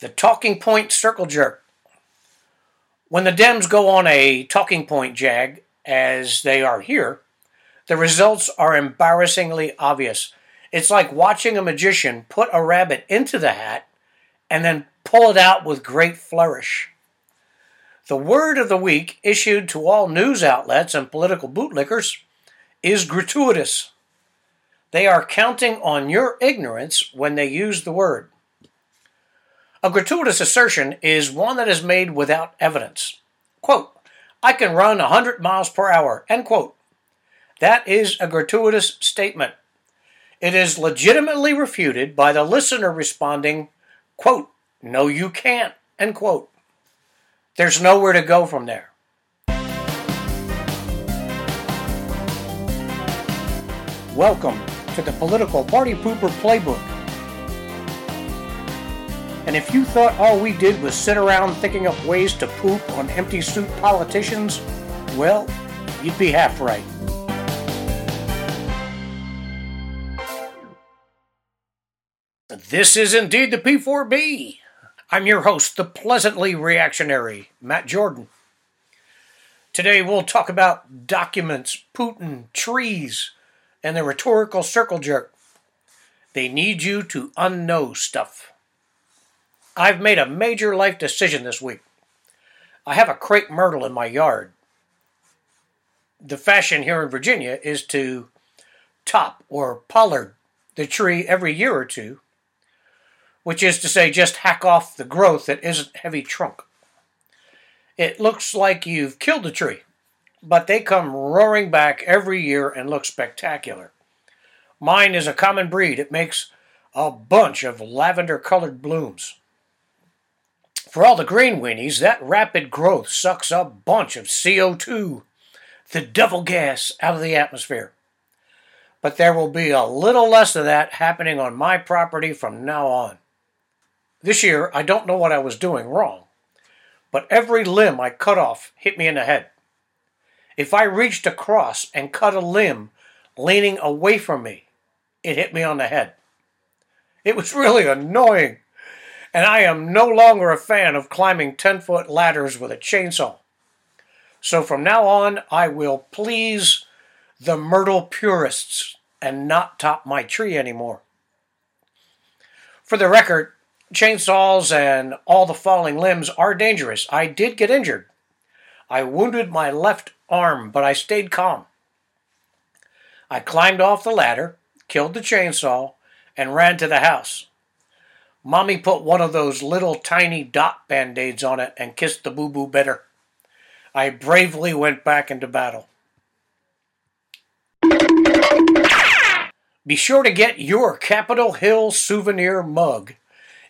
The talking point circle jerk. When the Dems go on a talking point jag, as they are here, the results are embarrassingly obvious. It's like watching a magician put a rabbit into the hat and then pull it out with great flourish. The word of the week issued to all news outlets and political bootlickers is gratuitous. They are counting on your ignorance when they use the word. A gratuitous assertion is one that is made without evidence. Quote, I can run 100 miles per hour, end quote. That is a gratuitous statement. It is legitimately refuted by the listener responding, quote, no you can't, end quote. There's nowhere to go from there. Welcome to the Political Party Pooper Playbook. And if you thought all we did was sit around thinking up ways to poop on empty suit politicians, well, you'd be half right. This is indeed the P4B. I'm your host, the pleasantly reactionary Matt Jordan. Today we'll talk about documents, Putin, trees, and the rhetorical circle jerk. They need you to unknow stuff. I've made a major life decision this week. I have a crepe myrtle in my yard. The fashion here in Virginia is to top or pollard the tree every year or two, which is to say, just hack off the growth that isn't heavy trunk. It looks like you've killed the tree, but they come roaring back every year and look spectacular. Mine is a common breed. It makes a bunch of lavender colored blooms. For all the green weenies, that rapid growth sucks a bunch of CO2, the devil gas, out of the atmosphere. But there will be a little less of that happening on my property from now on. This year, I don't know what I was doing wrong, but every limb I cut off hit me in the head. If I reached across and cut a limb leaning away from me, it hit me on the head. It was really annoying and I am no longer a fan of climbing 10 foot ladders with a chainsaw. So from now on, I will please the myrtle purists and not top my tree anymore. For the record, chainsaws and all the falling limbs are dangerous. I did get injured. I wounded my left arm, but I stayed calm. I climbed off the ladder, killed the chainsaw, and ran to the house. Mommy put one of those little tiny dot band aids on it and kissed the boo boo better. I bravely went back into battle. Be sure to get your Capitol Hill souvenir mug.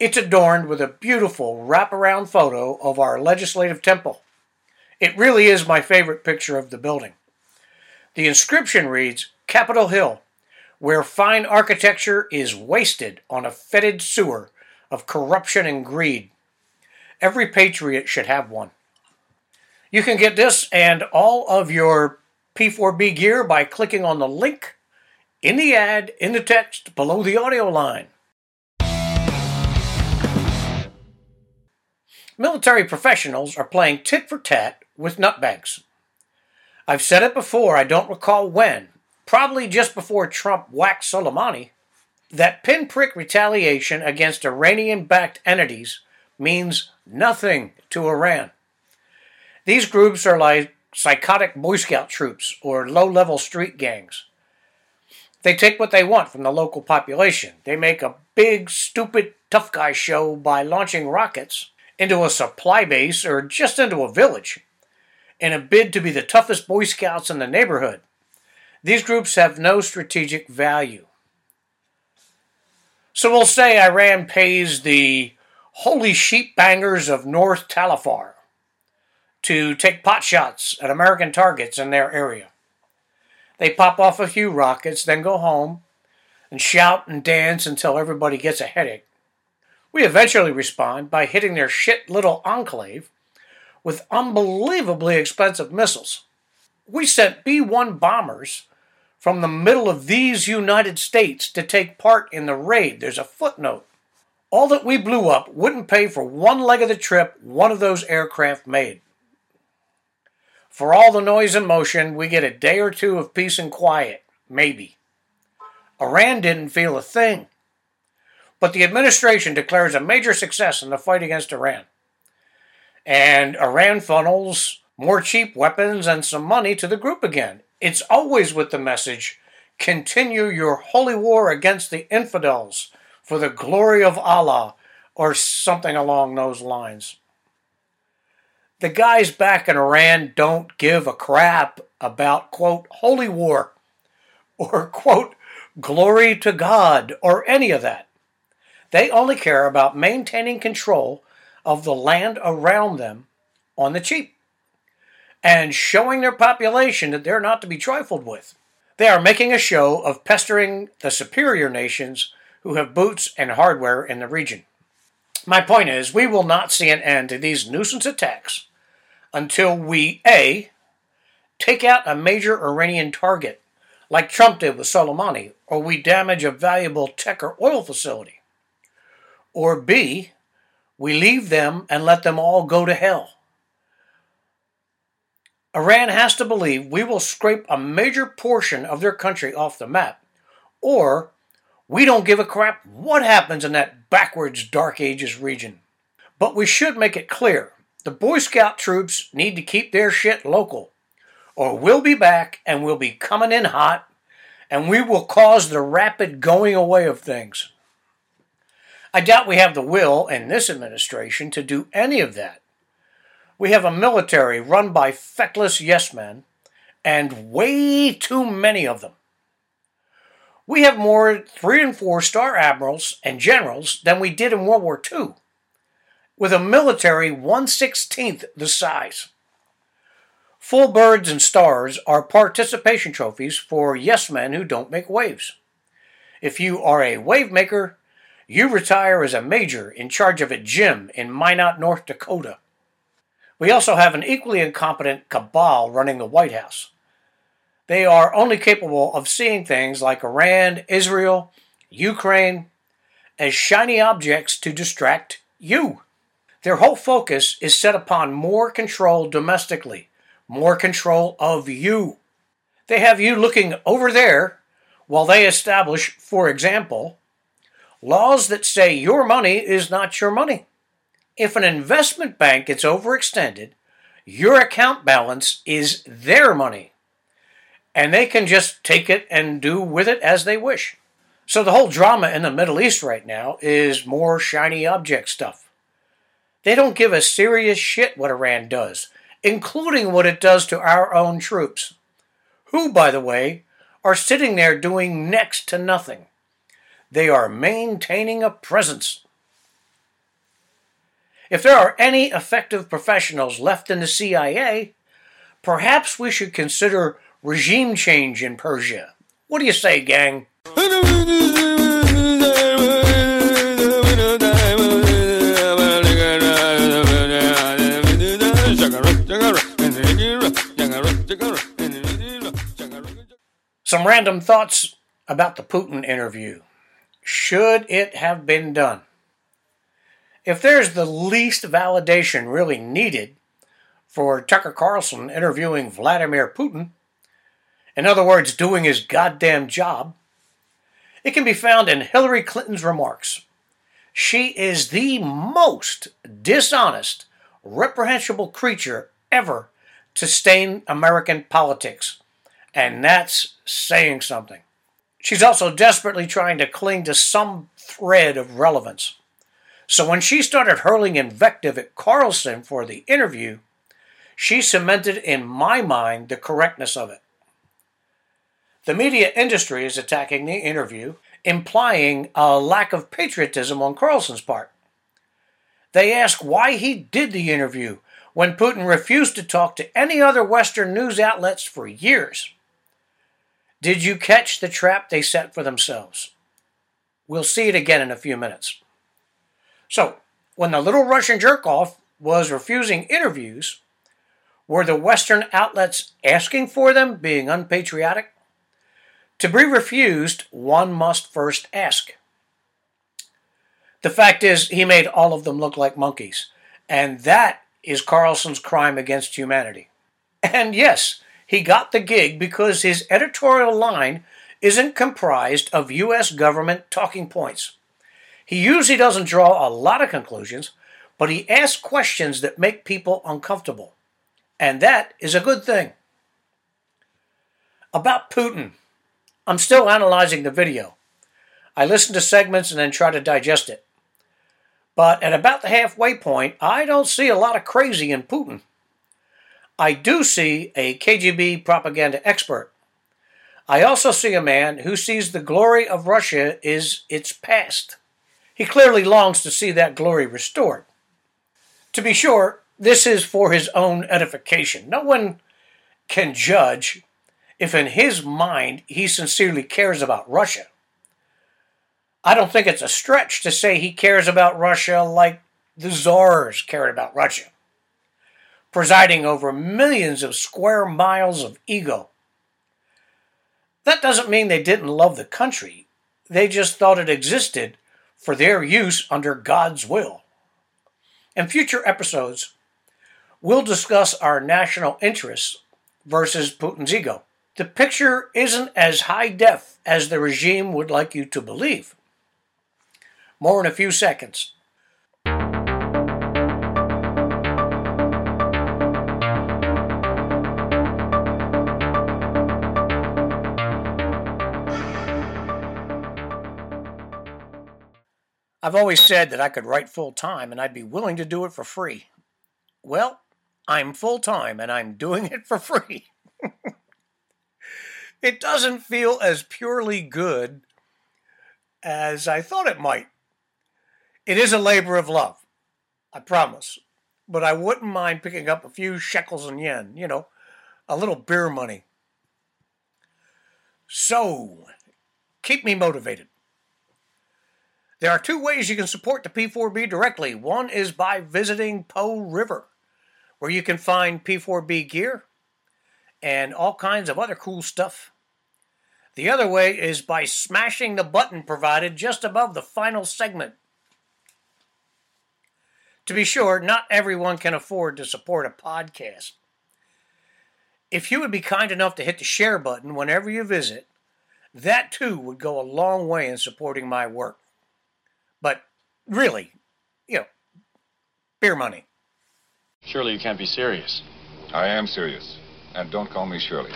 It's adorned with a beautiful wraparound photo of our legislative temple. It really is my favorite picture of the building. The inscription reads Capitol Hill, where fine architecture is wasted on a fetid sewer of corruption and greed. Every patriot should have one. You can get this and all of your P4B gear by clicking on the link in the ad in the text below the audio line. Military professionals are playing tit for tat with nutbags. I've said it before, I don't recall when, probably just before Trump whacked Soleimani that pinprick retaliation against Iranian backed entities means nothing to Iran. These groups are like psychotic Boy Scout troops or low level street gangs. They take what they want from the local population. They make a big, stupid, tough guy show by launching rockets into a supply base or just into a village in a bid to be the toughest Boy Scouts in the neighborhood. These groups have no strategic value. So we'll say Iran pays the holy sheep bangers of North Talafar to take pot shots at American targets in their area. They pop off a few rockets, then go home and shout and dance until everybody gets a headache. We eventually respond by hitting their shit little enclave with unbelievably expensive missiles. We sent B 1 bombers from the middle of these United States to take part in the raid. There's a footnote. All that we blew up wouldn't pay for one leg of the trip one of those aircraft made. For all the noise and motion, we get a day or two of peace and quiet, maybe. Iran didn't feel a thing. But the administration declares a major success in the fight against Iran. And Iran funnels more cheap weapons and some money to the group again. It's always with the message continue your holy war against the infidels for the glory of Allah, or something along those lines. The guys back in Iran don't give a crap about, quote, holy war, or, quote, glory to God, or any of that. They only care about maintaining control of the land around them on the cheap and showing their population that they're not to be trifled with. They are making a show of pestering the superior nations who have boots and hardware in the region. My point is, we will not see an end to these nuisance attacks until we A. take out a major Iranian target, like Trump did with Soleimani, or we damage a valuable tech or oil facility, or B. we leave them and let them all go to hell. Iran has to believe we will scrape a major portion of their country off the map, or we don't give a crap what happens in that backwards Dark Ages region. But we should make it clear the Boy Scout troops need to keep their shit local, or we'll be back and we'll be coming in hot, and we will cause the rapid going away of things. I doubt we have the will in this administration to do any of that. We have a military run by feckless yes men, and way too many of them. We have more three and four star admirals and generals than we did in World War II, with a military 116th the size. Full birds and stars are participation trophies for yes men who don't make waves. If you are a wave maker, you retire as a major in charge of a gym in Minot, North Dakota. We also have an equally incompetent cabal running the White House. They are only capable of seeing things like Iran, Israel, Ukraine as shiny objects to distract you. Their whole focus is set upon more control domestically, more control of you. They have you looking over there while they establish, for example, laws that say your money is not your money. If an investment bank gets overextended, your account balance is their money. And they can just take it and do with it as they wish. So the whole drama in the Middle East right now is more shiny object stuff. They don't give a serious shit what Iran does, including what it does to our own troops, who, by the way, are sitting there doing next to nothing. They are maintaining a presence. If there are any effective professionals left in the CIA, perhaps we should consider regime change in Persia. What do you say, gang? Some random thoughts about the Putin interview. Should it have been done? If there's the least validation really needed for Tucker Carlson interviewing Vladimir Putin, in other words, doing his goddamn job, it can be found in Hillary Clinton's remarks. She is the most dishonest, reprehensible creature ever to stain American politics. And that's saying something. She's also desperately trying to cling to some thread of relevance. So when she started hurling invective at Carlson for the interview, she cemented in my mind the correctness of it. The media industry is attacking the interview, implying a lack of patriotism on Carlson's part. They ask why he did the interview when Putin refused to talk to any other Western news outlets for years. Did you catch the trap they set for themselves? We'll see it again in a few minutes. So, when the little Russian jerkoff was refusing interviews, were the Western outlets asking for them, being unpatriotic? To be refused, one must first ask. The fact is, he made all of them look like monkeys. And that is Carlson's crime against humanity. And yes, he got the gig because his editorial line isn't comprised of U.S. government talking points. He usually doesn't draw a lot of conclusions, but he asks questions that make people uncomfortable. And that is a good thing. About Putin, I'm still analyzing the video. I listen to segments and then try to digest it. But at about the halfway point, I don't see a lot of crazy in Putin. I do see a KGB propaganda expert. I also see a man who sees the glory of Russia is its past. He clearly longs to see that glory restored. To be sure, this is for his own edification. No one can judge if in his mind he sincerely cares about Russia. I don't think it's a stretch to say he cares about Russia like the czars cared about Russia, presiding over millions of square miles of ego. That doesn't mean they didn't love the country, they just thought it existed for their use under God's will. In future episodes, we'll discuss our national interests versus Putin's ego. The picture isn't as high def as the regime would like you to believe. More in a few seconds. I've always said that I could write full time and I'd be willing to do it for free. Well, I'm full time and I'm doing it for free. it doesn't feel as purely good as I thought it might. It is a labor of love, I promise. But I wouldn't mind picking up a few shekels and yen, you know, a little beer money. So, keep me motivated. There are two ways you can support the P4B directly. One is by visiting Po River, where you can find P4B gear and all kinds of other cool stuff. The other way is by smashing the button provided just above the final segment to be sure, not everyone can afford to support a podcast. If you would be kind enough to hit the share button whenever you visit, that too would go a long way in supporting my work. But really, you know, beer money. Surely you can't be serious. I am serious. And don't call me Shirley.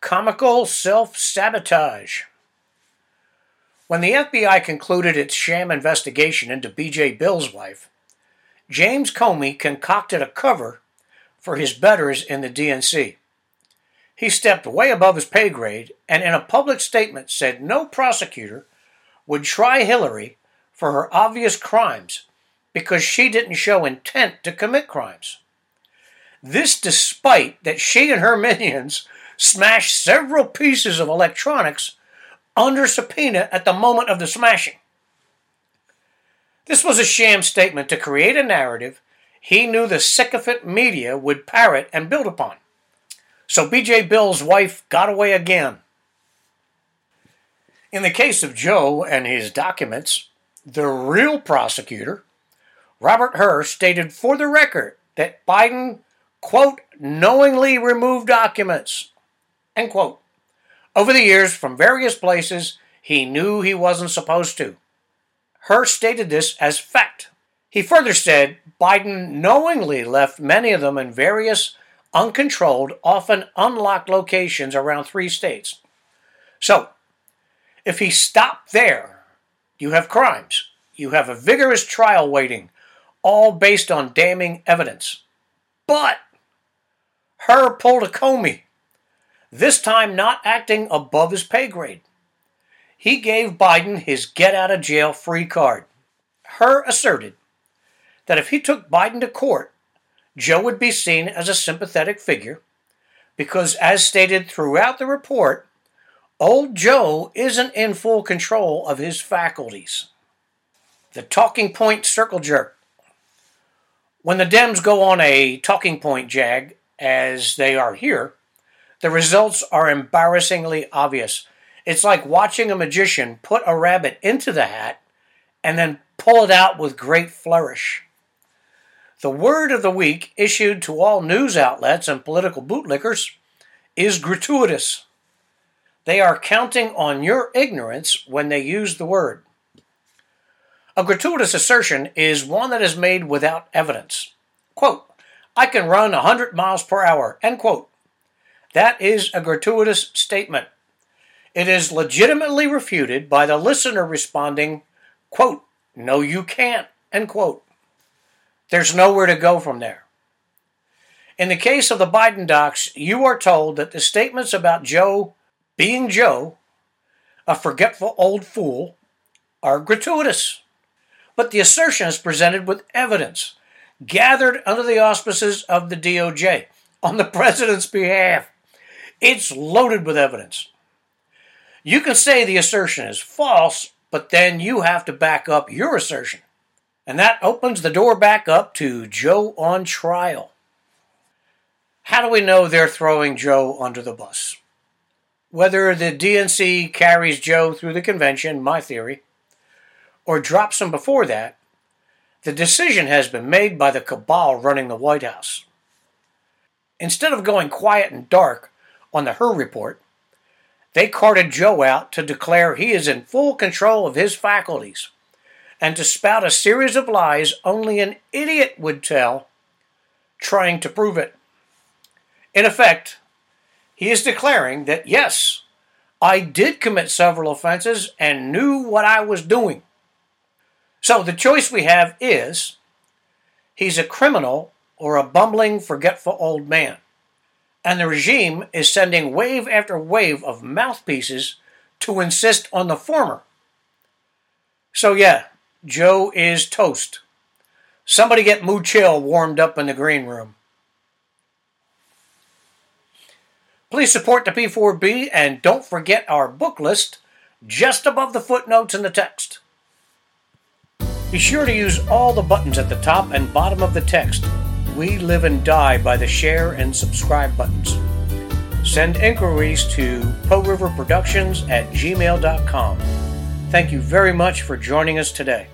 Comical self sabotage. When the FBI concluded its sham investigation into BJ Bill's wife, James Comey concocted a cover for his betters in the DNC. He stepped way above his pay grade and in a public statement said no prosecutor would try Hillary for her obvious crimes because she didn't show intent to commit crimes. This despite that she and her minions smashed several pieces of electronics under subpoena at the moment of the smashing. This was a sham statement to create a narrative he knew the sycophant media would parrot and build upon. So BJ Bill's wife got away again. In the case of Joe and his documents, the real prosecutor, Robert Hur, stated for the record that Biden, quote, knowingly removed documents, end quote. Over the years, from various places, he knew he wasn't supposed to. Hur stated this as fact. He further said Biden knowingly left many of them in various uncontrolled, often unlocked locations around three states. So, if he stopped there, you have crimes. You have a vigorous trial waiting, all based on damning evidence. But Hur pulled a Comey this time not acting above his pay grade. He gave Biden his get out of jail free card. Hur asserted that if he took Biden to court, Joe would be seen as a sympathetic figure because, as stated throughout the report, old Joe isn't in full control of his faculties. The talking point circle jerk. When the Dems go on a talking point jag, as they are here, the results are embarrassingly obvious. It's like watching a magician put a rabbit into the hat and then pull it out with great flourish. The word of the week issued to all news outlets and political bootlickers is gratuitous. They are counting on your ignorance when they use the word. A gratuitous assertion is one that is made without evidence. Quote, I can run 100 miles per hour, end quote. That is a gratuitous statement. It is legitimately refuted by the listener responding, quote, no, you can't, end quote. There's nowhere to go from there. In the case of the Biden docs, you are told that the statements about Joe being Joe, a forgetful old fool, are gratuitous. But the assertion is presented with evidence, gathered under the auspices of the DOJ on the president's behalf. It's loaded with evidence. You can say the assertion is false, but then you have to back up your assertion. And that opens the door back up to Joe on trial. How do we know they're throwing Joe under the bus? Whether the DNC carries Joe through the convention, my theory, or drops him before that, the decision has been made by the cabal running the White House. Instead of going quiet and dark on the Hur report, they carted Joe out to declare he is in full control of his faculties and to spout a series of lies only an idiot would tell, trying to prove it. In effect, he is declaring that yes, I did commit several offenses and knew what I was doing. So the choice we have is he's a criminal or a bumbling, forgetful old man. And the regime is sending wave after wave of mouthpieces to insist on the former. So, yeah, Joe is toast. Somebody get Moo Chill warmed up in the green room. Please support the P4B and don't forget our book list just above the footnotes in the text. Be sure to use all the buttons at the top and bottom of the text. We live and die by the share and subscribe buttons. Send inquiries to River Productions at gmail.com. Thank you very much for joining us today.